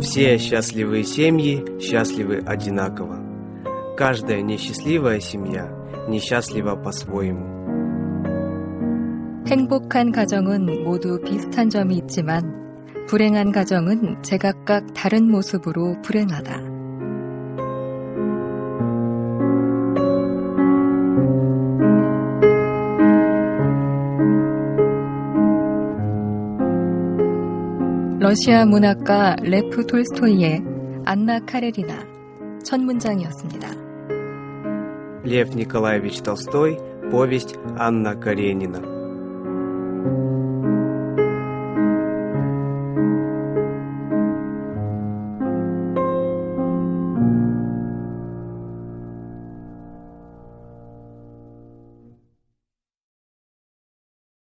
Все счастливые семьи счастливы одинаково. Каждая несчастливая семья несчастлива по-своему. 행복한 가정은 모두 비슷한 점이 있지만 불행한 가정은 제각각 다른 모습으로 불행하다. 러시아 문학가 레프 톨스토이의 안나 카레리나 첫 문장이었습니다. Лев Николаевич Толстой, повесть Анна Каренина.